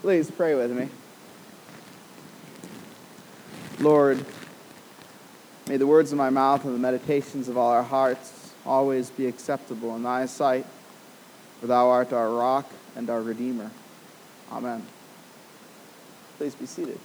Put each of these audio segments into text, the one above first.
Please pray with me. Lord, may the words of my mouth and the meditations of all our hearts always be acceptable in thy sight, for thou art our rock and our redeemer. Amen. Please be seated.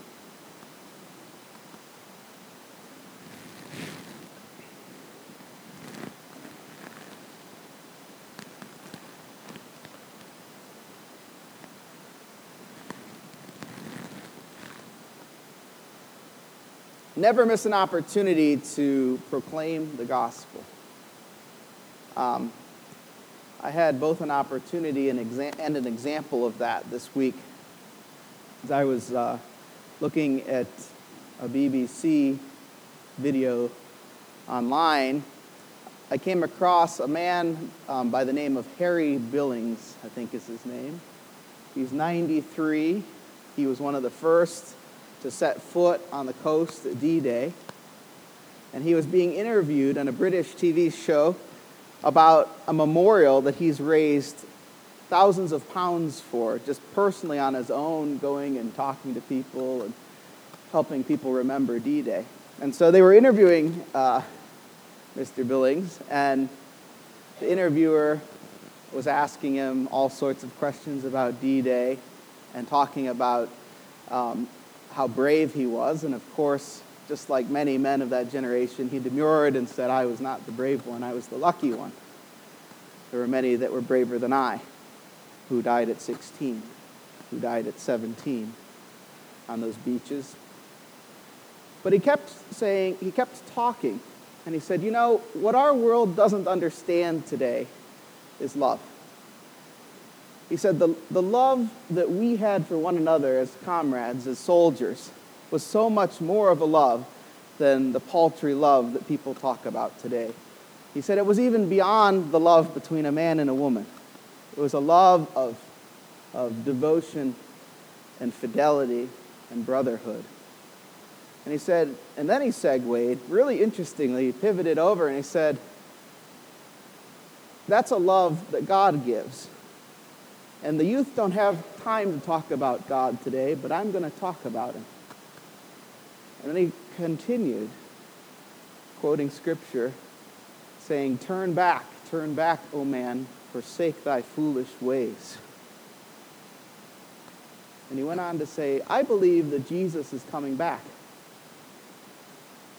Never miss an opportunity to proclaim the gospel. Um, I had both an opportunity and, exa- and, an example of that this week. As I was uh, looking at a BBC video online, I came across a man um, by the name of Harry Billings, I think is his name. He's 93. He was one of the first to set foot on the coast at D Day. And he was being interviewed on a British TV show about a memorial that he's raised thousands of pounds for, just personally on his own, going and talking to people and helping people remember D Day. And so they were interviewing uh, Mr. Billings, and the interviewer was asking him all sorts of questions about D Day and talking about um, how brave he was. And of course, just like many men of that generation, he demurred and said, I was not the brave one, I was the lucky one. There were many that were braver than I who died at 16, who died at 17 on those beaches. But he kept saying, he kept talking, and he said, You know, what our world doesn't understand today is love. He said, the, the love that we had for one another as comrades, as soldiers, was so much more of a love than the paltry love that people talk about today. He said it was even beyond the love between a man and a woman. It was a love of, of devotion and fidelity and brotherhood. And he said, and then he segued, really interestingly, he pivoted over and he said, That's a love that God gives. And the youth don't have time to talk about God today, but I'm going to talk about him. And then he continued, quoting scripture, saying, Turn back, turn back, O man, forsake thy foolish ways. And he went on to say, I believe that Jesus is coming back.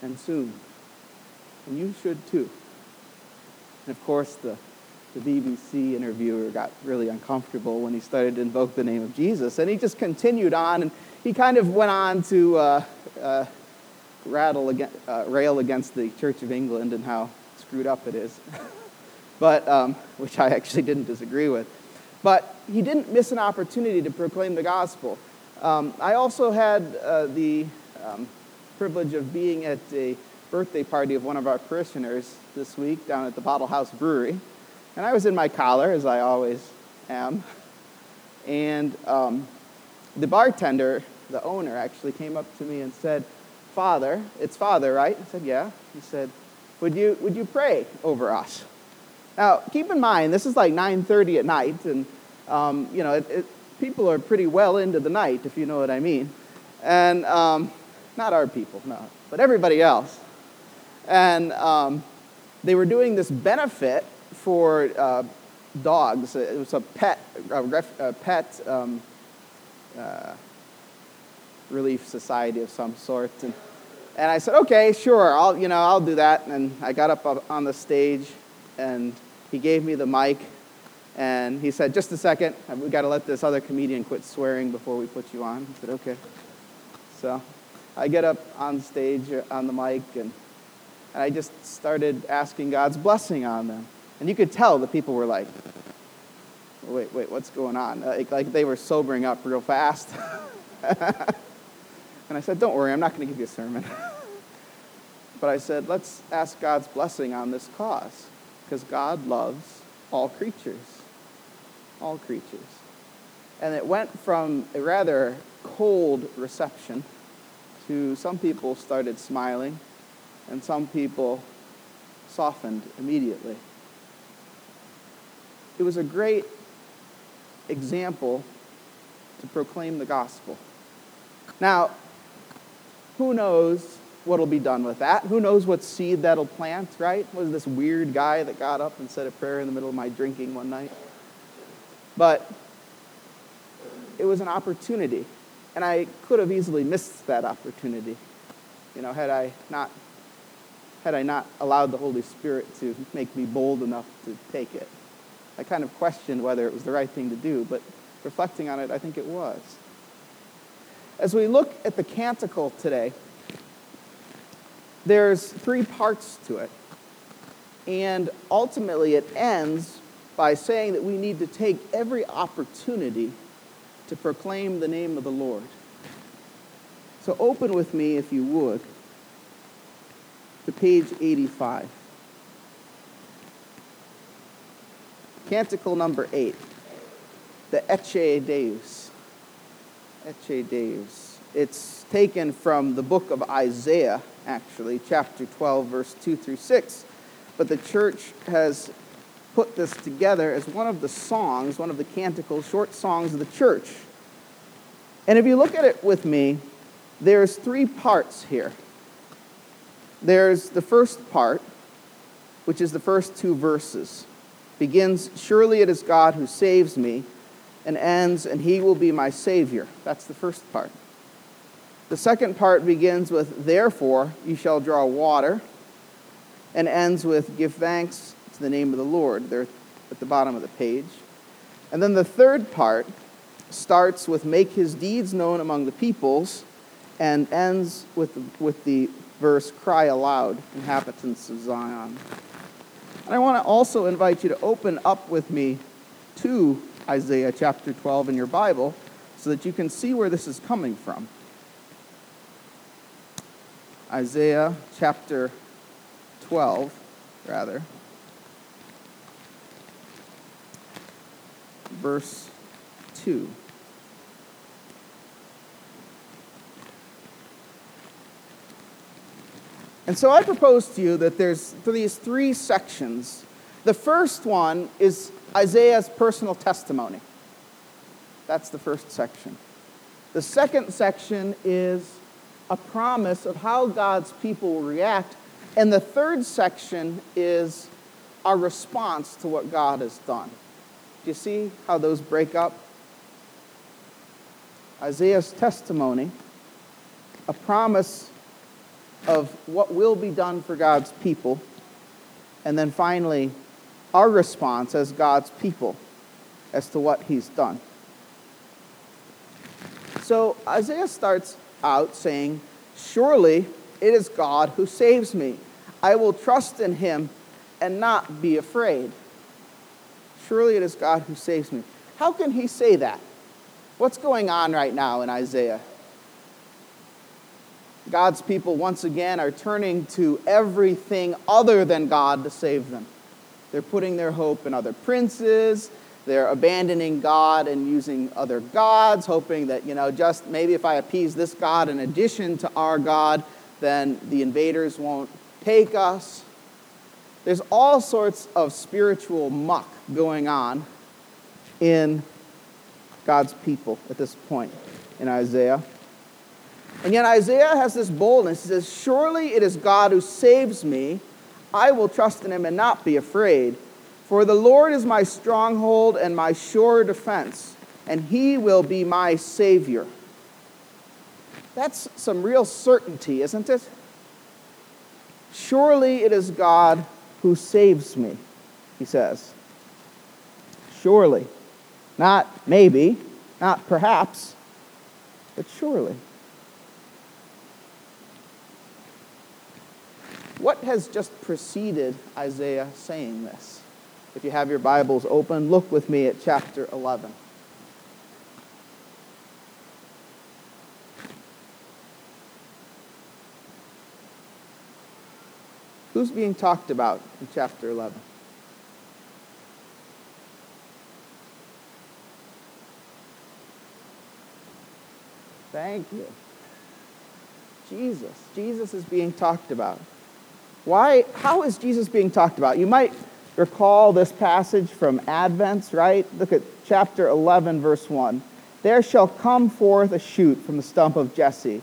And soon. And you should too. And of course, the the BBC interviewer got really uncomfortable when he started to invoke the name of Jesus. And he just continued on, and he kind of went on to uh, uh, rattle against, uh, rail against the Church of England and how screwed up it is, but um, which I actually didn't disagree with. But he didn't miss an opportunity to proclaim the gospel. Um, I also had uh, the um, privilege of being at a birthday party of one of our parishioners this week down at the Bottle House Brewery. And I was in my collar, as I always am. And um, the bartender, the owner, actually came up to me and said, Father, it's Father, right? I said, Yeah. He said, Would you, would you pray over us? Now, keep in mind, this is like 9.30 at night, and, um, you know, it, it, people are pretty well into the night, if you know what I mean. And um, not our people, no, but everybody else. And um, they were doing this benefit for uh, dogs. It was a pet, a, ref, a pet um, uh, relief society of some sort. And, and I said, okay, sure, I'll, you know, I'll do that. And I got up on the stage, and he gave me the mic, and he said, just a second, we've got to let this other comedian quit swearing before we put you on. I said, okay. So I get up on stage uh, on the mic, and, and I just started asking God's blessing on them. And you could tell the people were like, wait, wait, what's going on? Uh, like, like they were sobering up real fast. and I said, don't worry, I'm not going to give you a sermon. but I said, let's ask God's blessing on this cause because God loves all creatures. All creatures. And it went from a rather cold reception to some people started smiling and some people softened immediately it was a great example to proclaim the gospel. Now, who knows what'll be done with that? Who knows what seed that'll plant, right? Was this weird guy that got up and said a prayer in the middle of my drinking one night? But it was an opportunity, and I could have easily missed that opportunity, you know, had I not had I not allowed the Holy Spirit to make me bold enough to take it. I kind of questioned whether it was the right thing to do, but reflecting on it, I think it was. As we look at the canticle today, there's three parts to it. And ultimately, it ends by saying that we need to take every opportunity to proclaim the name of the Lord. So open with me, if you would, to page 85. Canticle number 8, the Ecce Deus. Ecce Deus. It's taken from the book of Isaiah, actually, chapter 12, verse 2 through 6. But the church has put this together as one of the songs, one of the canticles, short songs of the church. And if you look at it with me, there's three parts here. There's the first part, which is the first two verses. Begins, Surely it is God who saves me, and ends, And he will be my Savior. That's the first part. The second part begins with, Therefore you shall draw water, and ends with, Give thanks to the name of the Lord. They're at the bottom of the page. And then the third part starts with, Make his deeds known among the peoples, and ends with, with the verse, Cry aloud, inhabitants of Zion. And I want to also invite you to open up with me to Isaiah chapter 12 in your Bible so that you can see where this is coming from. Isaiah chapter 12, rather. Verse 2. And so I propose to you that there's these three sections. The first one is Isaiah's personal testimony. That's the first section. The second section is a promise of how God's people will react. And the third section is our response to what God has done. Do you see how those break up? Isaiah's testimony, a promise of what will be done for God's people, and then finally, our response as God's people as to what he's done. So Isaiah starts out saying, Surely it is God who saves me. I will trust in him and not be afraid. Surely it is God who saves me. How can he say that? What's going on right now in Isaiah? God's people once again are turning to everything other than God to save them. They're putting their hope in other princes. They're abandoning God and using other gods, hoping that, you know, just maybe if I appease this God in addition to our God, then the invaders won't take us. There's all sorts of spiritual muck going on in God's people at this point in Isaiah. And yet Isaiah has this boldness. He says, Surely it is God who saves me. I will trust in him and not be afraid. For the Lord is my stronghold and my sure defense, and he will be my Savior. That's some real certainty, isn't it? Surely it is God who saves me, he says. Surely. Not maybe, not perhaps, but surely. What has just preceded Isaiah saying this? If you have your Bibles open, look with me at chapter 11. Who's being talked about in chapter 11? Thank you. Jesus. Jesus is being talked about. Why, how is Jesus being talked about? You might recall this passage from Advent, right? Look at chapter 11, verse 1. There shall come forth a shoot from the stump of Jesse,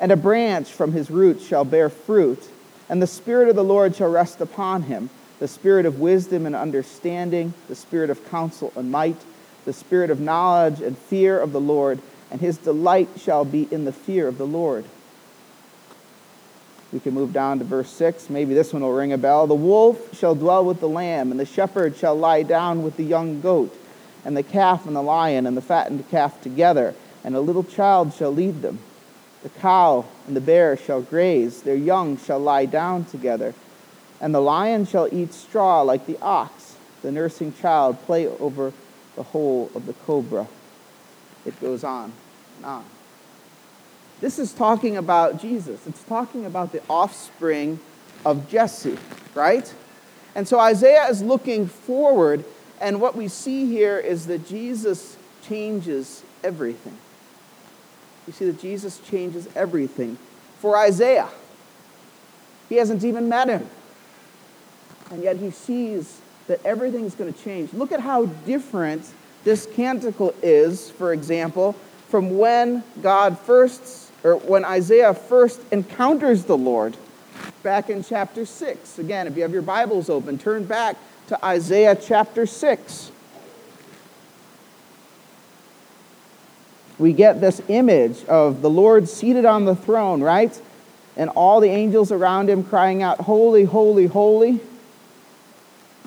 and a branch from his roots shall bear fruit, and the Spirit of the Lord shall rest upon him the Spirit of wisdom and understanding, the Spirit of counsel and might, the Spirit of knowledge and fear of the Lord, and his delight shall be in the fear of the Lord. We can move down to verse 6. Maybe this one will ring a bell. The wolf shall dwell with the lamb, and the shepherd shall lie down with the young goat and the calf and the lion and the fattened calf together, and a little child shall lead them. The cow and the bear shall graze, their young shall lie down together, and the lion shall eat straw like the ox, the nursing child play over the hole of the cobra. It goes on and on. This is talking about Jesus. It's talking about the offspring of Jesse, right? And so Isaiah is looking forward and what we see here is that Jesus changes everything. You see that Jesus changes everything. For Isaiah, he hasn't even met him. And yet he sees that everything's going to change. Look at how different this canticle is, for example, from when God first, or when Isaiah first encounters the Lord back in chapter 6. Again, if you have your Bibles open, turn back to Isaiah chapter 6. We get this image of the Lord seated on the throne, right? And all the angels around him crying out, Holy, holy, holy.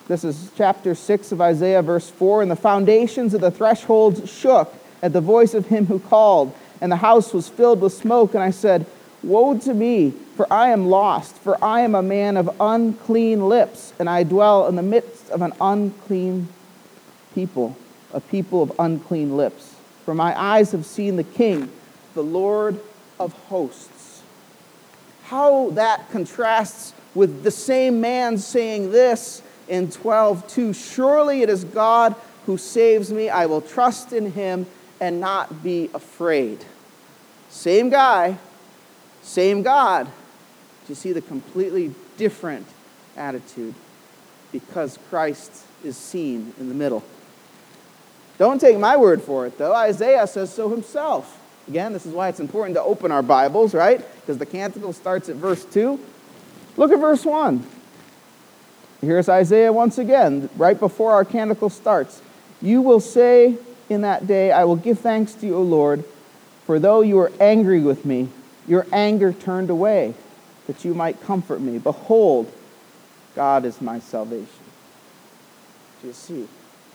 This is chapter 6 of Isaiah, verse 4. And the foundations of the thresholds shook at the voice of him who called, and the house was filled with smoke. And I said, Woe to me, for I am lost, for I am a man of unclean lips, and I dwell in the midst of an unclean people, a people of unclean lips. For my eyes have seen the King, the Lord of hosts. How that contrasts with the same man saying this in 12:2 Surely it is God who saves me. I will trust in him and not be afraid. Same guy, same God. You see the completely different attitude? Because Christ is seen in the middle. Don't take my word for it, though. Isaiah says so himself. Again, this is why it's important to open our Bibles, right? Because the canticle starts at verse 2. Look at verse 1. Here's Isaiah once again, right before our canticle starts. You will say in that day, I will give thanks to you, O Lord, for though you were angry with me, your anger turned away, that you might comfort me. Behold, God is my salvation. Do you see?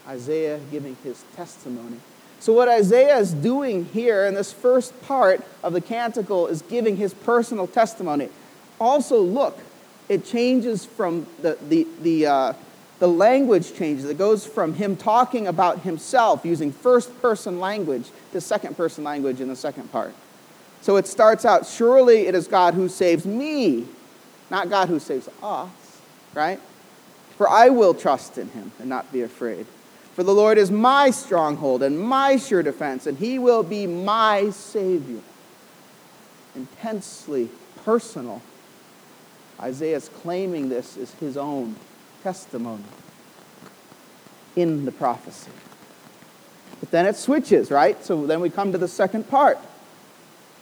Isaiah giving his testimony. So, what Isaiah is doing here in this first part of the canticle is giving his personal testimony. Also, look, it changes from the, the, the, uh, the language changes. It goes from him talking about himself using first person language to second person language in the second part. So it starts out, surely it is God who saves me, not God who saves us, right? For I will trust in him and not be afraid. For the Lord is my stronghold and my sure defense, and he will be my Savior. Intensely personal. Isaiah is claiming this as his own testimony in the prophecy. But then it switches, right? So then we come to the second part.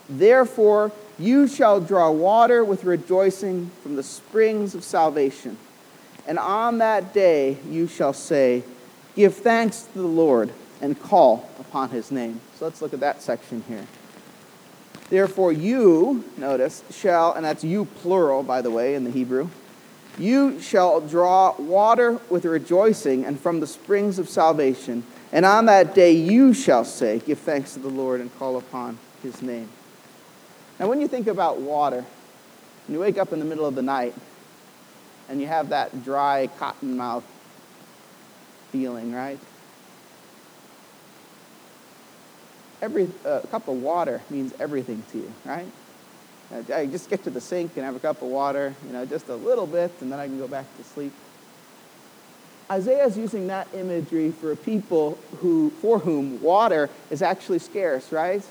Therefore, you shall draw water with rejoicing from the springs of salvation. And on that day you shall say, Give thanks to the Lord and call upon his name. So let's look at that section here. Therefore, you, notice, shall, and that's you plural, by the way, in the Hebrew, you shall draw water with rejoicing and from the springs of salvation. And on that day you shall say, Give thanks to the Lord and call upon his name. Now, when you think about water, when you wake up in the middle of the night and you have that dry cotton mouth feeling, right? Every uh, cup of water means everything to you, right? Uh, I just get to the sink and have a cup of water, you know, just a little bit, and then I can go back to sleep. Isaiah is using that imagery for a people who, for whom water is actually scarce, right?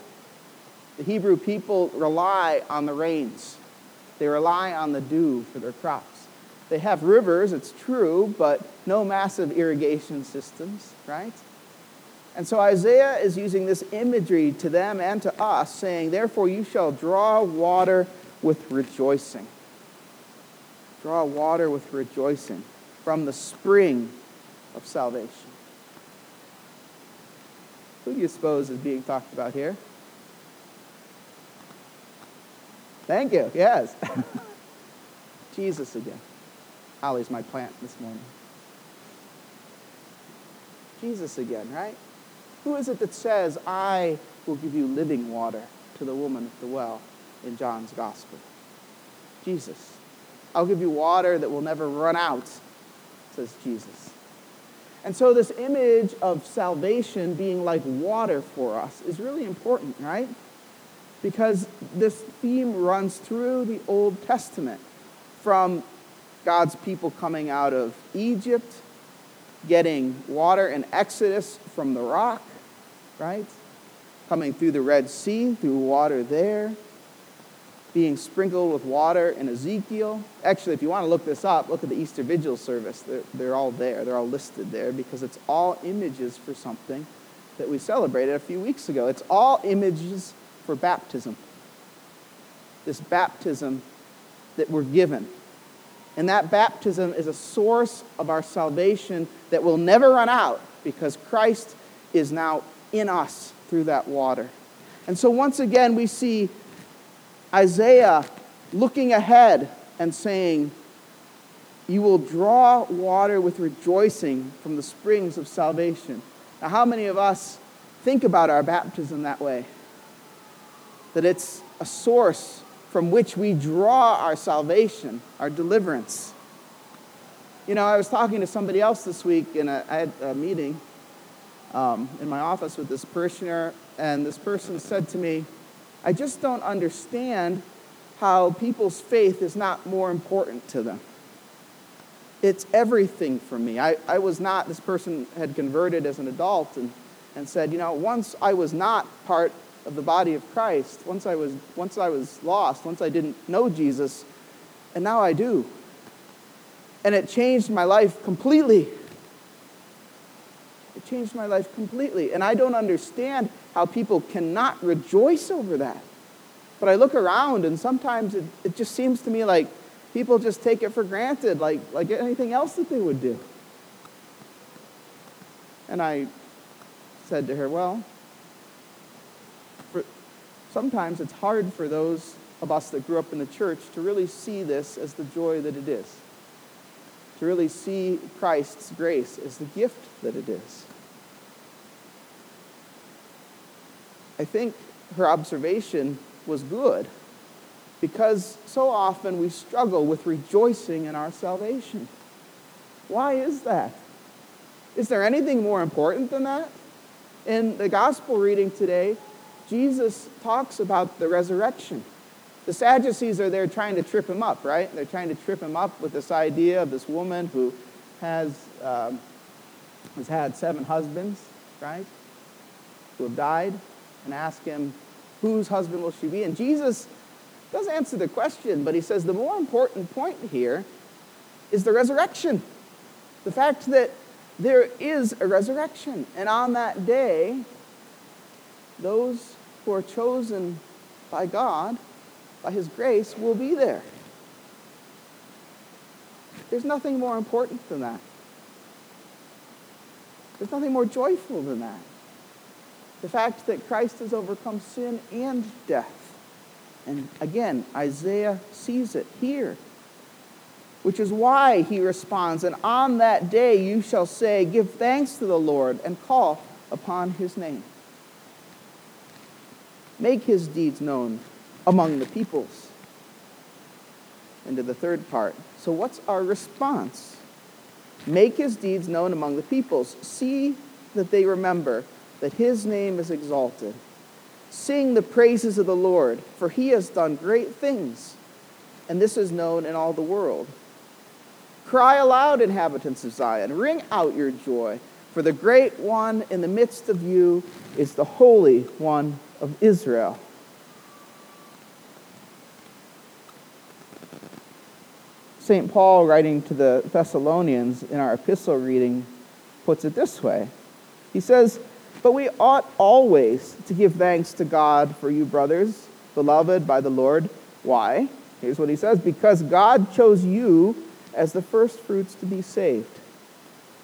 The Hebrew people rely on the rains. They rely on the dew for their crops. They have rivers, it's true, but no massive irrigation systems, right? And so Isaiah is using this imagery to them and to us, saying, Therefore you shall draw water with rejoicing. Draw water with rejoicing from the spring of salvation. Who do you suppose is being talked about here? Thank you. Yes. Jesus again. Holly's my plant this morning. Jesus again, right? Who is it that says, I will give you living water to the woman at the well in John's gospel? Jesus. I'll give you water that will never run out, says Jesus. And so, this image of salvation being like water for us is really important, right? Because this theme runs through the Old Testament from God's people coming out of Egypt, getting water in Exodus from the rock, right? Coming through the Red Sea, through water there, being sprinkled with water in Ezekiel. Actually, if you want to look this up, look at the Easter Vigil service. They're, they're all there, they're all listed there because it's all images for something that we celebrated a few weeks ago. It's all images for baptism. This baptism that we're given. And that baptism is a source of our salvation that will never run out because Christ is now in us through that water. And so once again, we see Isaiah looking ahead and saying, You will draw water with rejoicing from the springs of salvation. Now, how many of us think about our baptism that way? That it's a source from which we draw our salvation, our deliverance. You know, I was talking to somebody else this week, and I had a meeting um, in my office with this parishioner, and this person said to me, I just don't understand how people's faith is not more important to them. It's everything for me. I, I was not, this person had converted as an adult and, and said, you know, once I was not part of the body of Christ, once I was, once I was lost, once I didn't know Jesus, and now I do. And it changed my life completely. It changed my life completely. And I don't understand how people cannot rejoice over that. But I look around, and sometimes it, it just seems to me like people just take it for granted, like, like anything else that they would do. And I said to her, Well, sometimes it's hard for those of us that grew up in the church to really see this as the joy that it is, to really see Christ's grace as the gift that it is. I think her observation was good because so often we struggle with rejoicing in our salvation. Why is that? Is there anything more important than that? In the gospel reading today, Jesus talks about the resurrection. The Sadducees are there trying to trip him up, right? They're trying to trip him up with this idea of this woman who has, um, has had seven husbands, right? Who have died, and ask him, whose husband will she be? And Jesus does answer the question, but he says the more important point here is the resurrection. The fact that there is a resurrection. And on that day, those who are chosen by God, by His grace, will be there. There's nothing more important than that. There's nothing more joyful than that. The fact that Christ has overcome sin and death. And again, Isaiah sees it here, which is why he responds, And on that day you shall say, Give thanks to the Lord and call upon his name make his deeds known among the peoples. Into the third part. So, what's our response? Make his deeds known among the peoples. See that they remember that his name is exalted. Sing the praises of the Lord, for he has done great things, and this is known in all the world. Cry aloud, inhabitants of Zion. Ring out your joy, for the great one in the midst of you is the Holy One of Israel. St. Paul, writing to the Thessalonians in our epistle reading, puts it this way He says, But we ought always to give thanks to God for you, brothers, beloved by the Lord. Why? Here's what he says Because God chose you as the firstfruits to be saved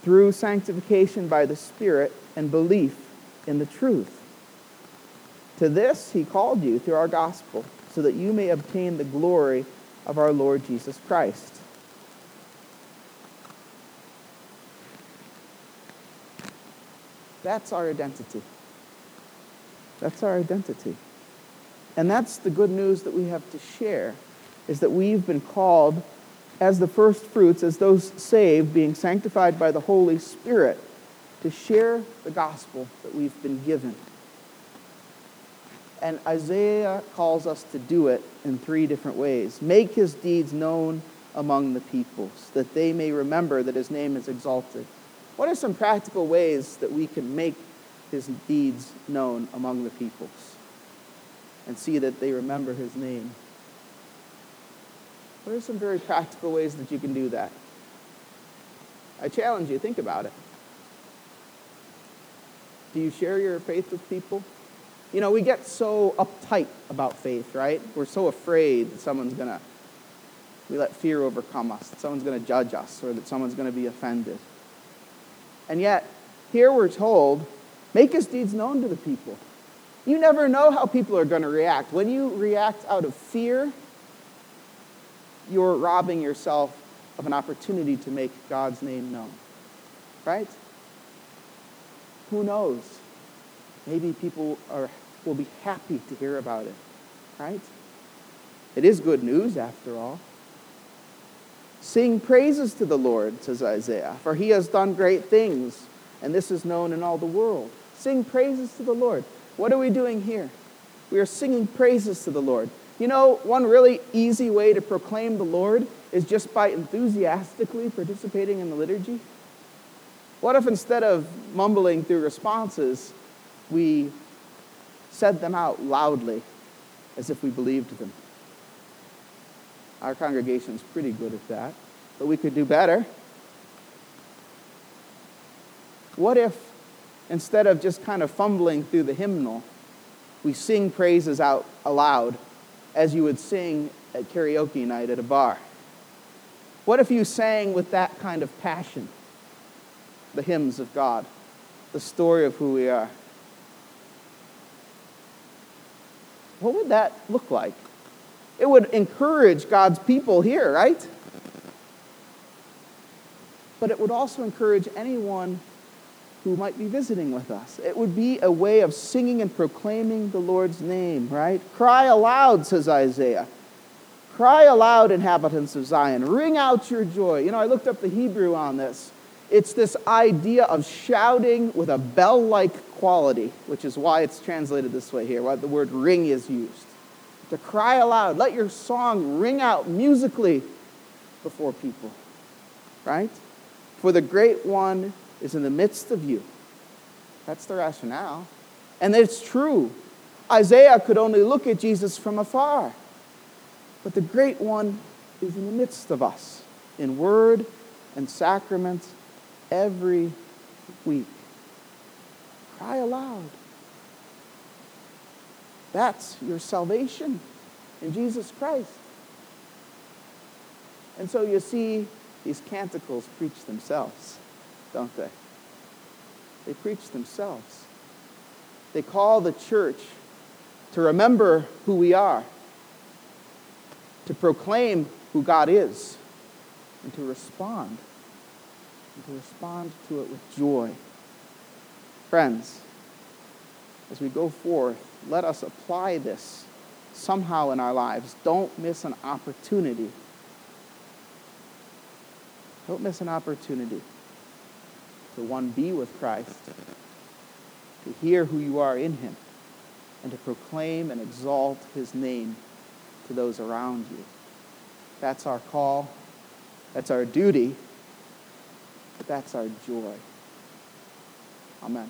through sanctification by the Spirit and belief in the truth. To this he called you through our gospel, so that you may obtain the glory of our Lord Jesus Christ. That's our identity. That's our identity. And that's the good news that we have to share is that we've been called as the first fruits, as those saved, being sanctified by the Holy Spirit, to share the gospel that we've been given. And Isaiah calls us to do it in three different ways. Make his deeds known among the peoples, that they may remember that his name is exalted. What are some practical ways that we can make his deeds known among the peoples and see that they remember his name? What are some very practical ways that you can do that? I challenge you, think about it. Do you share your faith with people? You know, we get so uptight about faith, right? We're so afraid that someone's going to, we let fear overcome us, that someone's going to judge us, or that someone's going to be offended. And yet, here we're told, make his deeds known to the people. You never know how people are going to react. When you react out of fear, you're robbing yourself of an opportunity to make God's name known. Right? Who knows? Maybe people are, will be happy to hear about it. Right? It is good news, after all. Sing praises to the Lord, says Isaiah, for he has done great things, and this is known in all the world. Sing praises to the Lord. What are we doing here? We are singing praises to the Lord. You know, one really easy way to proclaim the Lord is just by enthusiastically participating in the liturgy. What if instead of mumbling through responses, we said them out loudly as if we believed them? Our congregation's pretty good at that, but we could do better. What if, instead of just kind of fumbling through the hymnal, we sing praises out aloud as you would sing at karaoke night at a bar? What if you sang with that kind of passion the hymns of God, the story of who we are? What would that look like? It would encourage God's people here, right? But it would also encourage anyone who might be visiting with us. It would be a way of singing and proclaiming the Lord's name, right? Cry aloud, says Isaiah. Cry aloud, inhabitants of Zion. Ring out your joy. You know, I looked up the Hebrew on this. It's this idea of shouting with a bell like quality, which is why it's translated this way here, why the word ring is used to cry aloud. Let your song ring out musically before people, right? For the great one is in the midst of you. That's the rationale. And it's true. Isaiah could only look at Jesus from afar. But the great one is in the midst of us in word and sacrament every week. Cry aloud. That's your salvation in Jesus Christ. And so you see, these canticles preach themselves, don't they? They preach themselves. They call the church to remember who we are, to proclaim who God is, and to respond, and to respond to it with joy. Friends, as we go forth, let us apply this somehow in our lives. Don't miss an opportunity. Don't miss an opportunity to one, be with Christ, to hear who you are in Him, and to proclaim and exalt His name to those around you. That's our call. That's our duty. That's our joy. Amen.